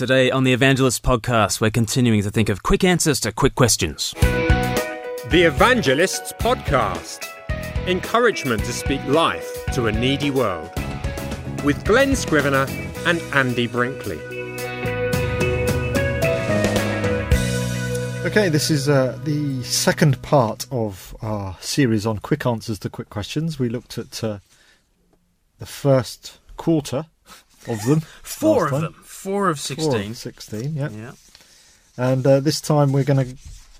Today on the Evangelist podcast, we're continuing to think of quick answers to quick questions. The Evangelists Podcast Encouragement to speak life to a needy world. With Glen Scrivener and Andy Brinkley. Okay, this is uh, the second part of our series on quick answers to quick questions. We looked at uh, the first quarter of them. Four of time. them. Four of Four 16. of 16, yeah. Yeah. And uh, this time we're going to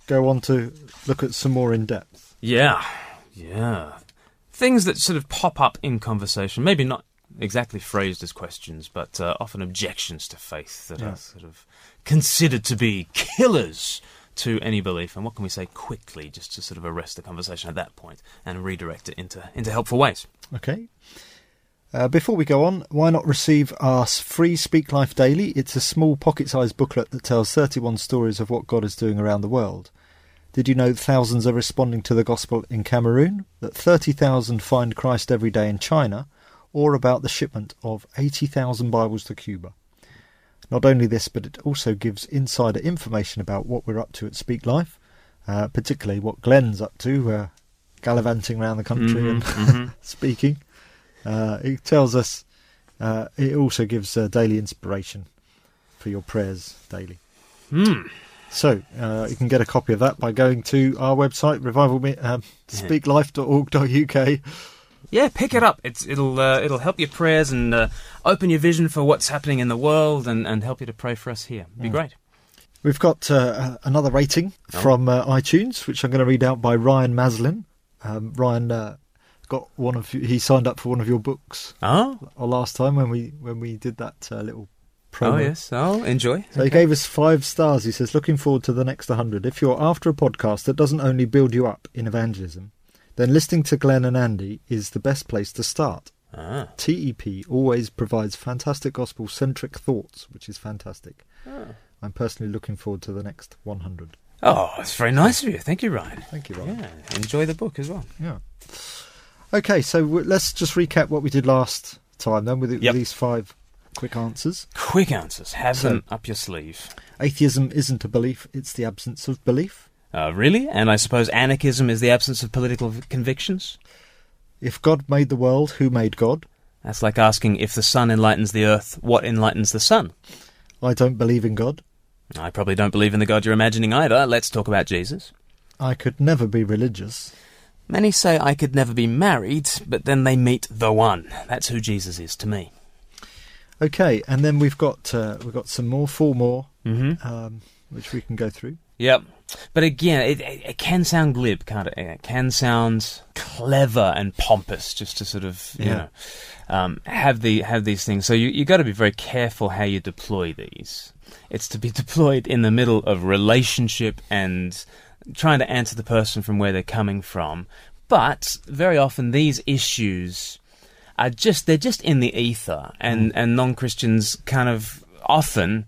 go on to look at some more in depth. Yeah. Yeah. Things that sort of pop up in conversation, maybe not exactly phrased as questions, but uh, often objections to faith that Yeah. are sort of considered to be killers to any belief. And what can we say quickly just to sort of arrest the conversation at that point and redirect it into, into helpful ways? Okay. Uh, before we go on, why not receive our free Speak Life Daily? It's a small pocket sized booklet that tells 31 stories of what God is doing around the world. Did you know thousands are responding to the gospel in Cameroon? That 30,000 find Christ every day in China? Or about the shipment of 80,000 Bibles to Cuba? Not only this, but it also gives insider information about what we're up to at Speak Life, uh, particularly what Glen's up to, uh, gallivanting around the country and Mhm. speaking. Uh, it tells us. Uh, it also gives uh, daily inspiration for your prayers daily. Hmm. So uh, you can get a copy of that by going to our website, revival um, speaklife.org.uk. Yeah, pick it up. It's it'll uh, it'll help your prayers and uh, open your vision for what's happening in the world and, and help you to pray for us here. Be Mm. great. We've got uh, another rating Oh. from uh, iTunes, which I'm going to read out by Ryan Maslin. Um, Ryan uh, got one of he signed up for one of your books Oh, uh, last time when we when we did that uh, little promo. oh yes. Oh, enjoy. So he gave us five stars. He says, looking forward to the next 100. If you're after a podcast that doesn't only build you up in evangelism, then listening to Glen and Andy is the best place to start. Ah. TEP always provides fantastic gospel centric thoughts, which is fantastic. I'm personally looking forward to the next 100. Oh, that's very nice of you. Thank you, Ryan. Thank you, Ryan. Yeah, enjoy the book as well. Yeah. Okay, so w- let's just recap what we did last time then with, Yep. these five quick answers. Quick answers. Have So- them up your sleeve. Atheism isn't a belief, it's the absence of belief. Uh, really? And I suppose anarchism is the absence of political convictions? If God made the world, who made God? That's like asking if the sun enlightens the earth, what enlightens the sun? I don't believe in God. I probably don't believe in the God you're imagining either. Let's talk about Jesus. I could never be religious. Many say I could never be married, but then they meet the one. That's who Jesus is to me. Okay, and then we've got uh, we've got some more, four more, Mm-hmm. um, which we can go through. Yep. But again, it, it, it can sound glib, can't it? It can sound clever and pompous, just to sort of you Yeah. know um, have the have these things. So you you got to be very careful how you deploy these. It's to be deployed in the middle of relationship and trying to answer the person from where they're coming from. But very often these issues are just they're just in the ether, and mm. and non Christians kind of often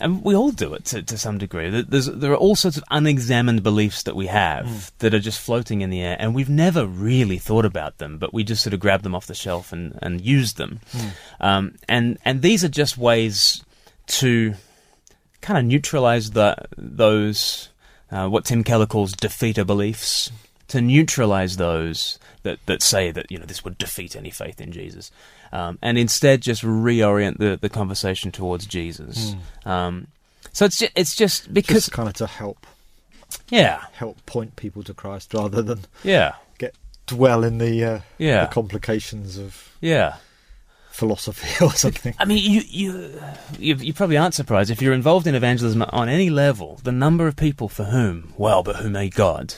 and we all do it to, to some degree. There- There's, there are all sorts of unexamined beliefs that we have mm. that are just floating in the air, and we've never really thought about them, but we just sort of grab them off the shelf and, and use them. Mm. Um, and and these are just ways to kind of neutralize the those uh, what Tim Keller calls defeater beliefs. To neutralize those that, that say that you know this would defeat any faith in Jesus, um, and instead just reorient the, the conversation towards Jesus. Um, so it's just, it's just because Just kind of to help yeah help point people to Christ rather than yeah get dwell in the, uh, Yeah. the complications of yeah. Philosophy or something. I mean, you, you, you, you probably aren't surprised if you're involved in evangelism on any level. The number of people for whom, well, but who made God,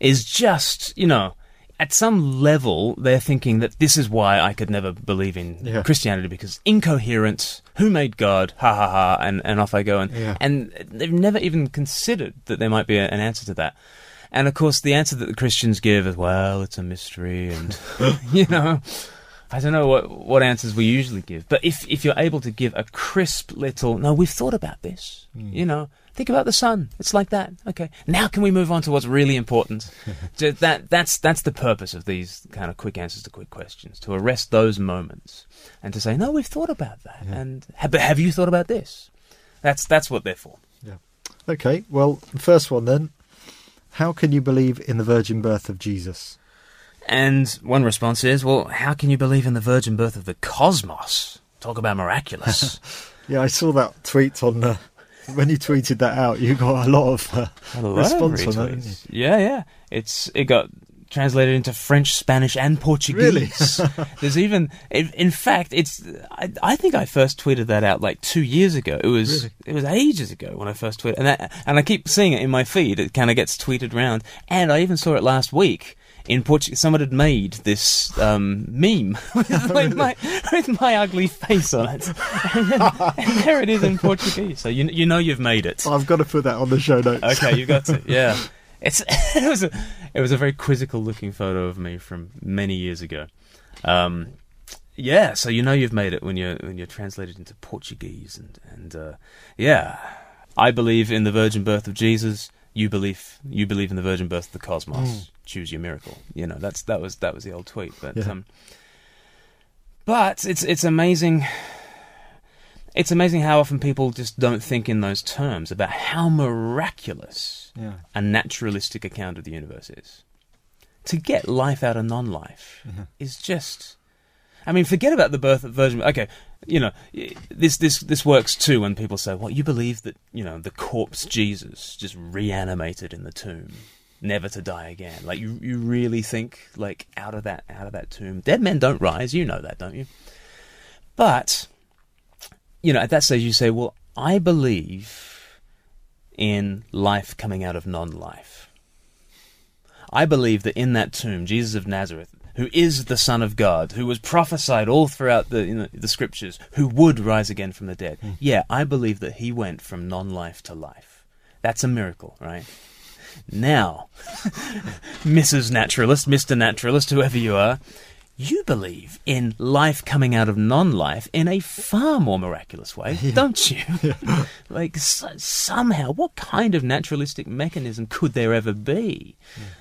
is just, you know, at some level they're thinking that this is why I could never believe in Yeah. Christianity because incoherent. Who made God? Ha ha ha! And and off I go. And Yeah. and they've never even considered that there might be a, an answer to that. And of course, the answer that the Christians give is, well, it's a mystery, and you know. I don't know what, what answers we usually give, but if, if you're able to give a crisp little, no, we've thought about this, hmm. you know, think about the sun. It's like that. Okay. Now can we move on to what's really important? That, that's, that's the purpose of these kind of quick answers to quick questions, to arrest those moments and to say, no, we've thought about that. And, ha- but have you thought about this? That's that's what they're for. Yeah. Okay, well, the first one then. How can you believe in the virgin birth of Jesus? And one response is, well, how can you believe in the virgin birth of the cosmos? Talk about miraculous. Yeah, I saw that tweet on uh, when you tweeted that out. You got a lot of uh, A lot of response on that. Yeah, yeah. It's it got translated into French, Spanish, and Portuguese. Really? There's even, in, in fact, it's. I, I think I first tweeted that out like two years ago. It was Really? it was ages ago when I first tweeted, and that, and I keep seeing it in my feed. It kind of gets tweeted around, and I even saw it last week. In Portuguese, someone had made this um, meme with, like my, with my ugly face on it, and, then- and there it is in Portuguese. So you you know you've made it. I've got to put that on the show notes. Okay, you've got to. Yeah, it's it was a it was a very quizzical looking photo of me from many years ago. Um, yeah, so you know you've made it when you're when you're translated into Portuguese and and uh, yeah, I believe in the virgin birth of Jesus. You believe you believe in the virgin birth of the cosmos. Mm. Choose your miracle. You know that's that was that was the old tweet. But Yeah. um, but it's it's amazing. It's amazing how often people just don't think in those terms about how miraculous Yeah. a naturalistic account of the universe is. To get life out of non life Yeah. is just. I mean, forget about the birth of Virgin. Okay, you know, this this this works too when people say, "Well, you believe that you know the corpse Jesus just reanimated in the tomb, never to die again." Like you you really think like out of that out of that tomb, dead men don't rise. You know that, don't you? But you know, at that stage, you say, "Well, I believe in life coming out of non-life." I believe that in that tomb, Jesus of Nazareth, who is the Son of God, who was prophesied all throughout the you know, the scriptures, who would rise again from the dead. Hmm. Yeah, I believe that he went from non-life to life. That's a miracle, right? Now, Mrs. Naturalist, Mr. Naturalist, whoever you are, you believe in life coming out of non-life in a far more miraculous way, don't you? like s- somehow, what kind of naturalistic mechanism could there ever be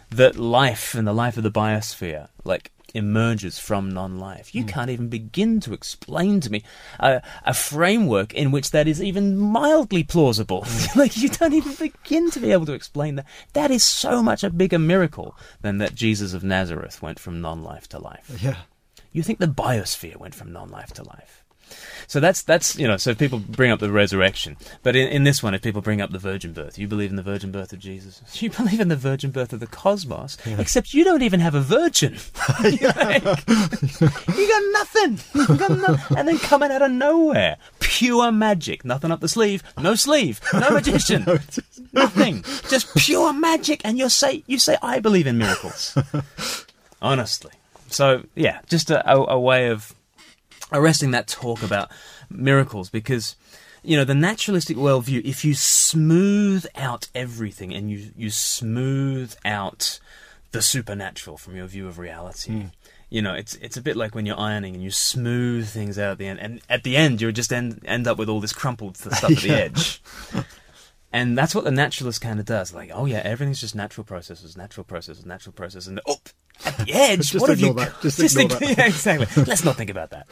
that life and the life of the biosphere, like, emerges from non-life? You hmm. can't even begin to explain to me a, a framework in which that is even mildly plausible. Hmm. like, you don't even begin to be able to explain that. That is so much a bigger miracle than that Jesus of Nazareth went from non-life to life. Yeah. You think the biosphere went from non-life to life. So that's that's you know. So if people bring up the resurrection, but in, in this one, if people bring up the virgin birth, you believe in the virgin birth of Jesus. You believe in the virgin birth of the cosmos, except you don't even have a virgin. Like, you got nothing. You got no- and then coming out of nowhere, pure magic. Nothing up the sleeve. No sleeve. No magician. Nothing. Just pure magic. And you say you say I believe in miracles. Honestly. So yeah, just a, a, a way of arresting that talk about miracles because you know the naturalistic worldview if you smooth out everything and you you smooth out the supernatural from your view of reality hmm. you know it's it's a bit like when you're ironing and you smooth things out at the end and at the end you just end end up with all this crumpled stuff at the edge. And that's what the naturalist kind of does like oh yeah everything's just natural processes natural processes natural processes and oh at the edge Just what have you ignore that. Just ignore think- that. yeah, exactly. Let's not think about that.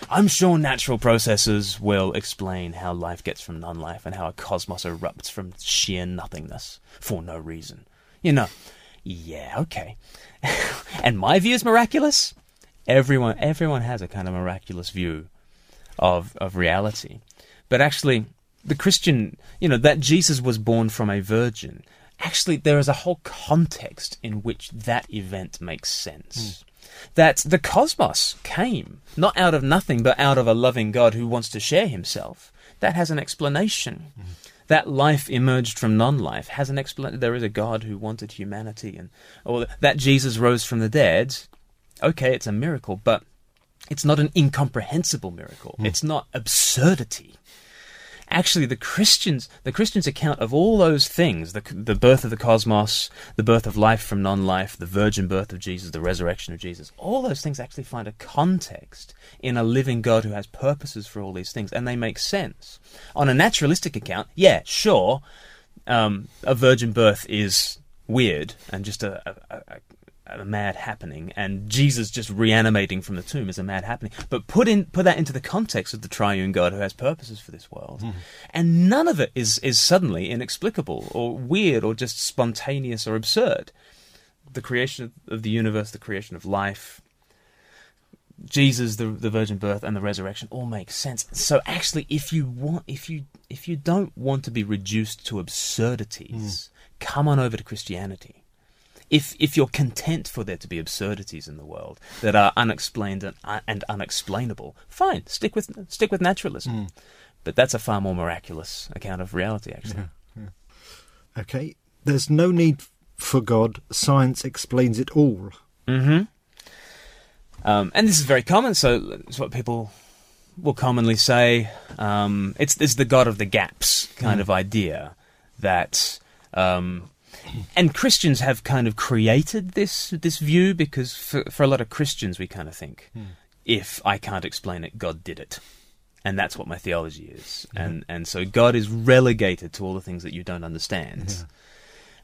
I'm sure natural processes will explain how life gets from non-life and how a cosmos erupts from sheer nothingness for no reason. You know, yeah, okay. and my view is miraculous. Everyone, everyone has a kind of miraculous view of of reality, but actually, the Christian, you know, that Jesus was born from a virgin. Actually, there is a whole context in which that event makes sense. That the cosmos came not out of nothing, but out of a loving God who wants to share himself. That has an explanation. That life emerged from non-life has an explanation. There is a God who wanted humanity, and or that Jesus rose from the dead. Okay, it's a miracle, but it's not an incomprehensible miracle. Hmm. It's not absurdity. Actually, the Christians, the Christians' account of all those things, the, the birth of the cosmos, the birth of life from non-life, the virgin birth of Jesus, the resurrection of Jesus, all those things actually find a context in a living God who has purposes for all these things, and they make sense. On a naturalistic account, yeah, sure, um, a virgin birth is weird and just a, a, a, a mad happening, and Jesus just reanimating from the tomb is a mad happening. But put in put that into the context of the triune God who has purposes for this world, Hmm. and none of it is is suddenly inexplicable or weird or just spontaneous or absurd. The creation of, the universe, the creation of life, Jesus, the the virgin birth, and the resurrection all make sense. So actually, if you want, if you if you don't want to be reduced to absurdities, come on over to Christianity. If if you're content for there to be absurdities in the world that are unexplained and, uh, and unexplainable, fine, stick with stick with naturalism. But that's a far more miraculous account of reality, actually. Okay. There's no need for God. Science explains it all. hmm Um, and this is very common, so it's what people will commonly say. Um, it's, it's the God of the gaps kind of idea that. Um, and Christians have kind of created this this view because for, for a lot of Christians we kind of think if I can't explain it, God did it, and that's what my theology is, and and so God is relegated to all the things that you don't understand.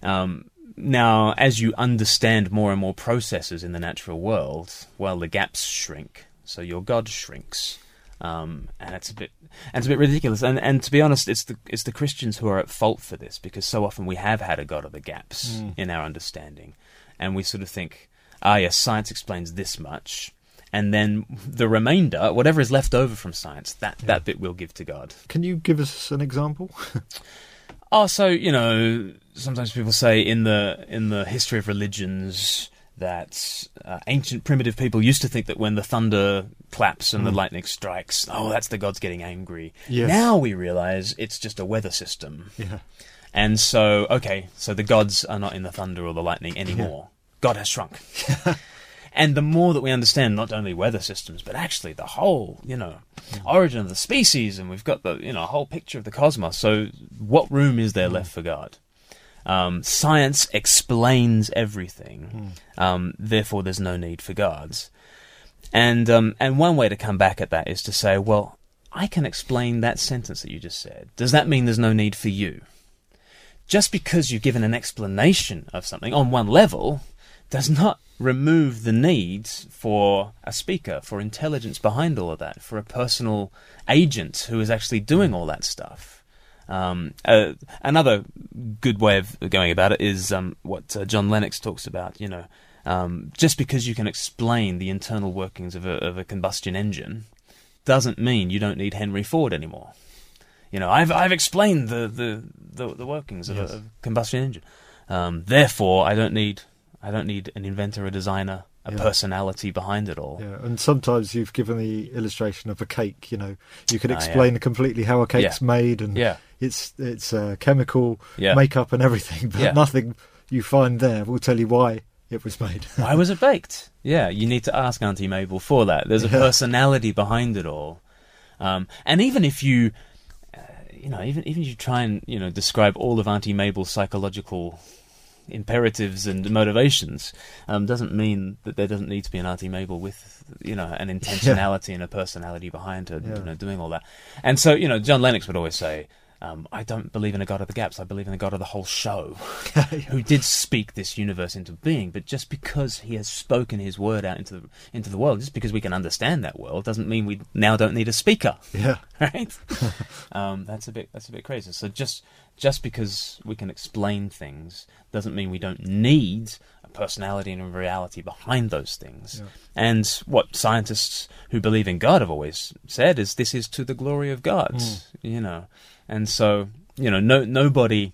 Um, now, as you understand more and more processes in the natural world, well, the gaps shrink, so your God shrinks, um, and it's a bit and it's a bit ridiculous. And and to be honest, it's the it's the Christians who are at fault for this because so often we have had a God of the gaps in our understanding, and we sort of think, ah, yes, science explains this much. And then the remainder, whatever is left over from science, that, that bit we'll give to God. Can you give us an example? Oh, so you know, sometimes people say in the in the history of religions that uh, ancient primitive people used to think that when the thunder claps and the lightning strikes, oh, that's the gods getting angry. Yes. Now we realize it's just a weather system, yeah. and so okay, so the gods are not in the thunder or the lightning anymore. God has shrunk. And the more that we understand not only weather systems, but actually the whole, you know, origin of the species, and we've got the, you know, whole picture of the cosmos. So, what room is there left for God? Um, science explains everything. Um, therefore, there's no need for gods. And um, and one way to come back at that is to say, well, I can explain that sentence that you just said. Does that mean there's no need for you? Just because you've given an explanation of something on one level does not remove the need for a speaker, for intelligence behind all of that, for a personal agent who is actually doing all that stuff. Um, uh, another good way of going about it is um, what uh, John Lennox talks about. You know, um, just because you can explain the internal workings of a, of a combustion engine doesn't mean you don't need Henry Ford anymore. You know, I've I've explained the the, the, the workings of Yes. a, a combustion engine. Um, therefore, I don't need I don't need an inventor, a designer, a Yeah. personality behind it all. Yeah, and sometimes you've given the illustration of a cake. You know, you can Ah, yeah. explain completely how a cake's made, and Yeah. it's it's uh, chemical Yeah. makeup and everything, but Yeah. nothing you find there will tell you why it was made. Why was it baked? Yeah, you need to ask Auntie Mabel for that. There's a Yeah. personality behind it all, um, and even if you, uh, you know, even even if you try and you know describe all of Auntie Mabel's psychological imperatives and motivations, um, doesn't mean that there doesn't need to be an Auntie Mabel with you know an intentionality and a personality behind her, Yeah. you know, doing all that. And so you know, John Lennox would always say. Um, I don't believe in a God of the gaps. I believe in the God of the whole show who did speak this universe into being, but just because he has spoken his word out into the, into the world, just because we can understand that world, doesn't mean we now don't need a speaker, yeah, right? um, that's a bit that's a bit crazy. So just just because we can explain things doesn't mean we don't need a personality and a reality behind those things. Yeah. And what scientists who believe in God have always said is this is to the glory of God, Mm. you know. And so, you know, no nobody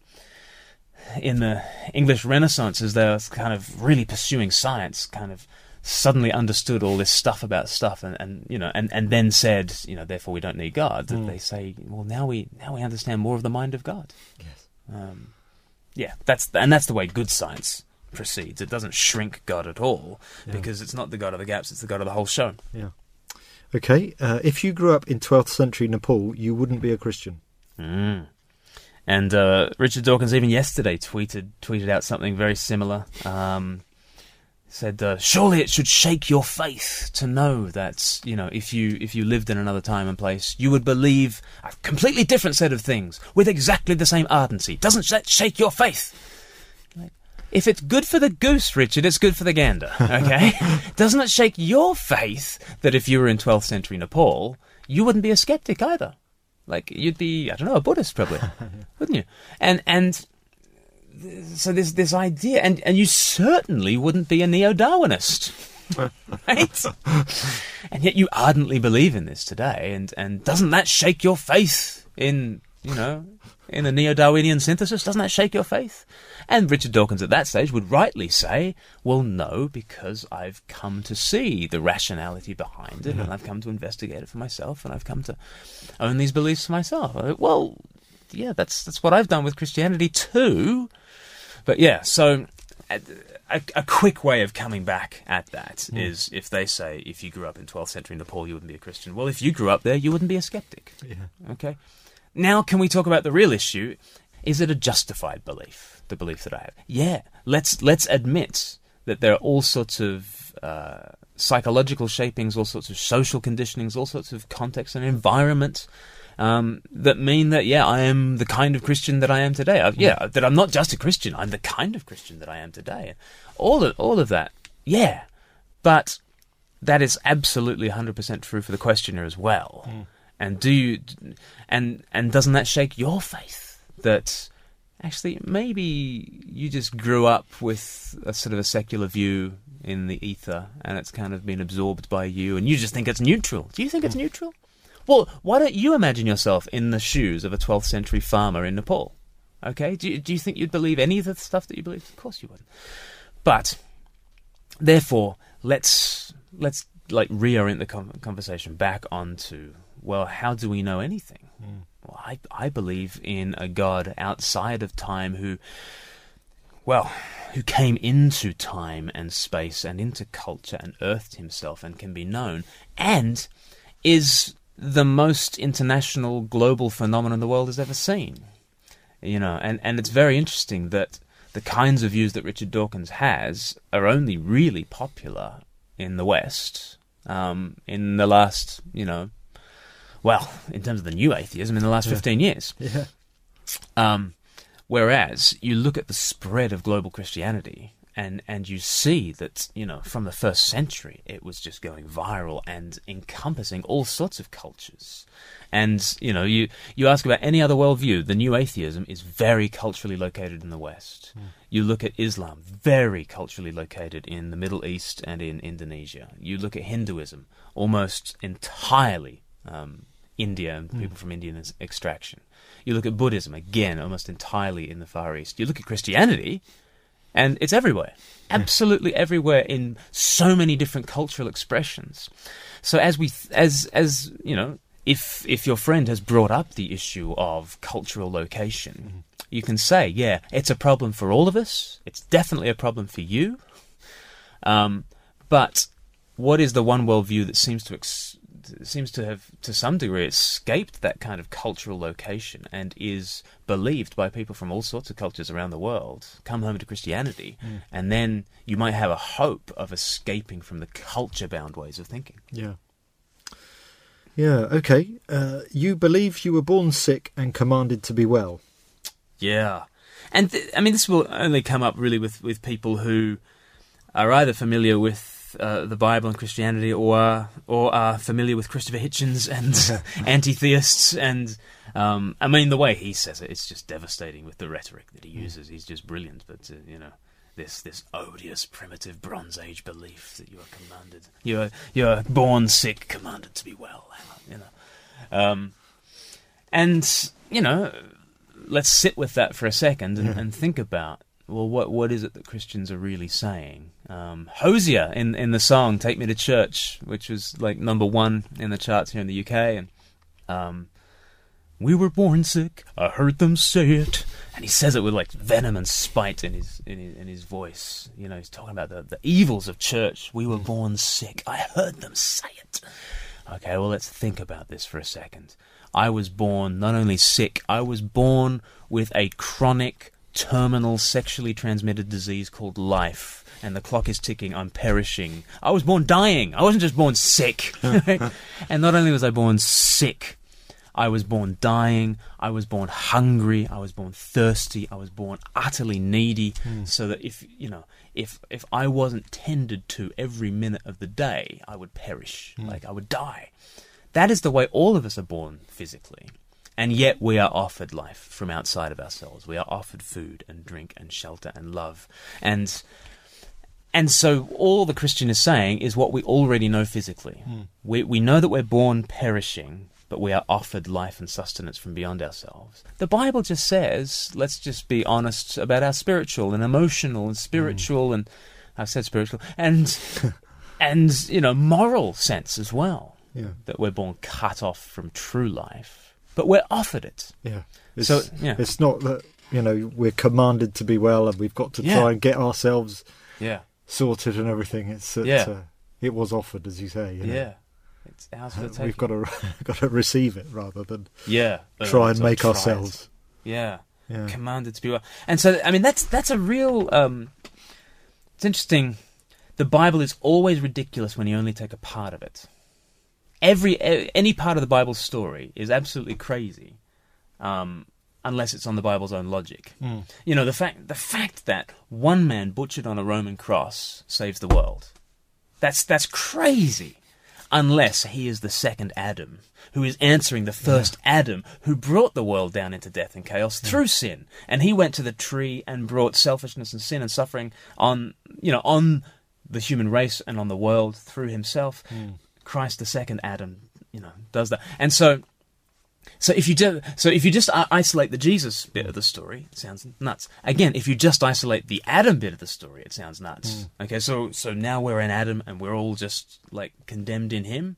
in the English Renaissance, as they're kind of really pursuing science, kind of suddenly understood all this stuff about stuff, and, and you know, and, and then said, you know, therefore we don't need God. Mm. they say, well, now we now we understand more of the mind of God. yes, Um, yeah, that's and that's the way good science proceeds. It doesn't shrink God at all Yeah. because it's not the God of the gaps; it's the God of the whole show. yeah. Okay, uh, if you grew up in 12th century Nepal, you wouldn't be a Christian. Mm. And uh, Richard Dawkins even yesterday tweeted tweeted out something very similar. Um, said, uh, "Surely it should shake your faith to know that you know if you if you lived in another time and place, you would believe a completely different set of things with exactly the same ardency. Doesn't that shake your faith?" Like, If it's good for the goose, Richard, it's good for the gander. Okay? Doesn't it shake your faith that if you were in 12th century Nepal, you wouldn't be a skeptic either? Like you'd be, I don't know, a Buddhist probably, wouldn't you? And and so there's this idea, and and you certainly wouldn't be a neo-Darwinist. right? and yet you ardently believe in this today, and, and doesn't that shake your faith in, you know, in a neo-Darwinian synthesis? Doesn't that shake your faith? And Richard Dawkins at that stage would rightly say, well, no, because I've come to see the rationality behind it, and I've come to investigate it for myself, and I've come to own these beliefs for myself. Well, yeah, that's that's what I've done with Christianity too. But yeah, so a, a quick way of coming back at that Mm. is if they say if you grew up in 12th century Nepal, you wouldn't be a Christian. Well, if you grew up there, you wouldn't be a skeptic. Yeah. Okay. Now, can we talk about the real issue? Is it a justified belief? The belief that I have. Yeah. Let's let's admit that there are all sorts of uh, psychological shapings, all sorts of social conditionings, all sorts of context and environment um, that mean that yeah, I am the kind of Christian that I am today. I, yeah, that I'm not just a Christian. I'm the kind of Christian that I am today. All of all of that. Yeah, but that is absolutely 100% true for the questioner as well. And do you, and and doesn't that shake your faith that actually maybe you just grew up with a sort of a secular view in the ether and it's kind of been absorbed by you and you just think it's neutral. Do you think it's neutral? Well, why don't you imagine yourself in the shoes of a 12th century farmer in Nepal? Okay? Do you, do you think you'd believe any of the stuff that you believe? Of course you wouldn't. But therefore, let's let's like reorient the conversation back onto well, how do we know anything? Well, I I believe in a God outside of time who, well, who came into time and space and into culture and earthed himself and can be known and is the most international global phenomenon the world has ever seen. You know, and, and it's very interesting that the kinds of views that Richard Dawkins has are only really popular in the West um, in the last, you know, well, in terms of the new atheism, in the last 15 years. Yeah. Um, whereas you look at the spread of global Christianity, and and you see that you know from the first century it was just going viral and encompassing all sorts of cultures. And you know, you you ask about any other worldview, the new atheism is very culturally located in the West. You look at Islam, very culturally located in the Middle East and in Indonesia. You look at Hinduism, almost entirely um, India and people from Indian ex- extraction. You look at Buddhism, again, almost entirely in the Far East. You look at Christianity, and it's everywhere. Absolutely everywhere in so many different cultural expressions. So as we, th- as as you know, if if your friend has brought up the issue of cultural location, you can say, yeah, it's a problem for all of us. It's definitely a problem for you. Um, but what is the one worldview that seems to ex- seems to have, to some degree, escaped that kind of cultural location and is believed by people from all sorts of cultures around the world? Come home to Christianity, and then you might have a hope of escaping from the culture-bound ways of thinking. Yeah. Yeah, okay. Uh, you believe you were born sick and commanded to be well. Yeah, and th- I mean this will only come up really with with people who are either familiar with uh, the Bible and Christianity, or or are familiar with Christopher Hitchens and anti-theists. And um, I mean the way he says it, it's just devastating with the rhetoric that he uses. He's just brilliant. But uh, you know. This, this odious primitive Bronze Age belief that you are commanded, you are you are born sick, commanded to be well. You know, um, and you know, let's sit with that for a second and, and think about well, what what is it that Christians are really saying? Um, Hozier in in the song "Take Me to Church," which was like number one in the charts here in the UK, and um, we were born sick. I heard them say it, and he says it with like venom and spite in his in his, in his voice. You know, he's talking about the the evils of church. We were born sick. I heard them say it. Okay, well, let's think about this for a second. I was born not only sick, I was born with a chronic, terminal, sexually transmitted disease called life. And the clock is ticking. I'm perishing. I was born dying. I wasn't just born sick. and not only was I born sick, I was born dying. I was born hungry. I was born thirsty. I was born utterly needy. Hmm. So that if you know, if if I wasn't tended to every minute of the day, I would perish. Hmm. Like I would die. That is the way all of us are born physically. And yet we are offered life from outside of ourselves. We are offered food and drink and shelter and love. And and so all the Christian is saying is what we already know physically. Hmm. We we know that we're born perishing, but we are offered life and sustenance from beyond ourselves. The Bible just says, let's just be honest about our spiritual and emotional and spiritual and I've said spiritual and and you know moral sense as well Yeah. that we're born cut off from true life, but we're offered it. Yeah. It's, So, yeah. it's not that, you know, we're commanded to be well and we've got to Yeah. try and get ourselves Yeah, sorted and everything. It's that, Yeah. uh, it was offered, as you say. You know. yeah. It's ours for the taking. We've got to got to receive it rather than yeah try and make it. ourselves. Yeah. Yeah. commanded to be well. And so, I mean, that's that's a real. Um, it's interesting. The Bible is always ridiculous when you only take a part of it. Every any part of the Bible's story is absolutely crazy, um, unless it's on the Bible's own logic. Mm. You know, the fact the fact that one man butchered on a Roman cross saves the world. That's that's crazy. Unless he is the second Adam, who is answering the first Adam, who brought the world down into death and chaos through sin, and he went to the tree and brought selfishness and sin and suffering on, you know, on the human race and on the world through himself. Christ, the second Adam, you know, does that, and so so if you do, so if you just isolate the Jesus bit of the story, it sounds nuts. Again, if you just isolate the Adam bit of the story, it sounds nuts. Mm. Okay, so so now we're in Adam and we're all just like condemned in him.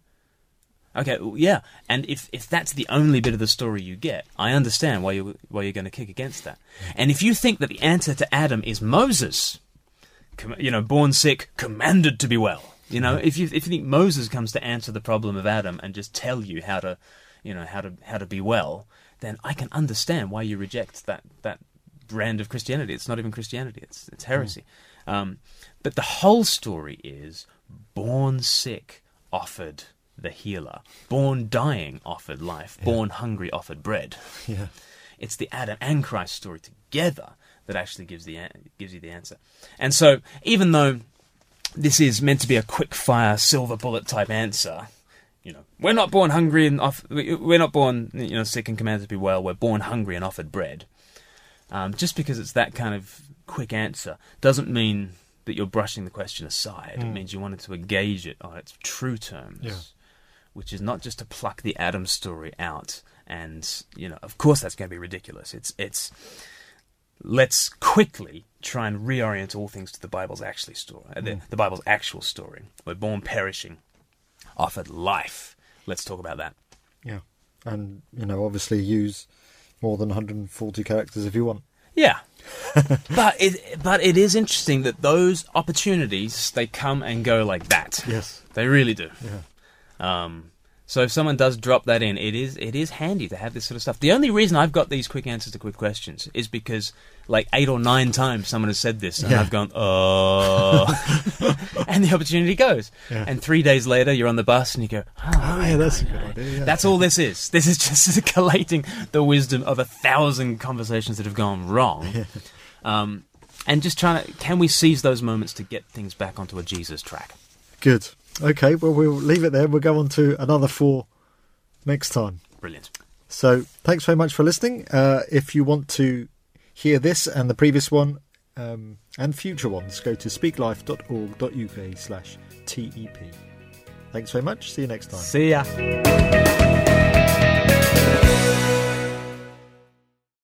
Okay, well, yeah, and if if that's the only bit of the story you get, I understand why you why you're going to kick against that. And if you think that the answer to Adam is Moses, com- you know, born sick, commanded to be well. You know, if you if you think Moses comes to answer the problem of Adam and just tell you how to, you know, how to how to be well, then I can understand why you reject that that brand of Christianity. It's not even Christianity; it's it's heresy. Um, but the whole story is born sick, offered the healer, born dying, offered life, born hungry, offered bread. Yeah. It's the Adam and Christ story together that actually gives the gives you the answer. And so, even though this is meant to be a quick fire silver bullet type answer, you know, we're not born hungry and off, we- we're not born you know sick and commanded to be well. We're born hungry and offered bread. Um, just because it's that kind of quick answer doesn't mean that you're brushing the question aside. It means you wanted to engage it on its true terms, Yeah. which is not just to pluck the Adam story out. And you know, of course, that's going to be ridiculous. It's it's let's quickly try and reorient all things to the Bible's actually story, uh, the, the Bible's actual story. We're born perishing, offered life. Let's talk about that. Yeah. And, you know, obviously use more than 140 characters if you want. Yeah. but it but it is interesting that those opportunities they come and go like that. Yes. They really do. Yeah. Um, so if someone does drop that in, it is it is handy to have this sort of stuff. The only reason I've got these quick answers to quick questions is because like eight or nine times someone has said this, and Yeah. I've gone, oh, and the opportunity goes. Yeah. And three days later, you're on the bus and you go, oh, Oh, yeah, that's a good idea. Yeah. that's all this is. This is just collating the wisdom of a thousand conversations that have gone wrong. Um, and just trying to, can we seize those moments to get things back onto a Jesus track? Good. Okay, well, we'll leave it there. We'll go on to another four next time. Brilliant. So, thanks very much for listening. Uh, if you want to hear this and the previous one um, and future ones, go to speaklife.org.uk slash TEP. Thanks very much. See you next time. See ya.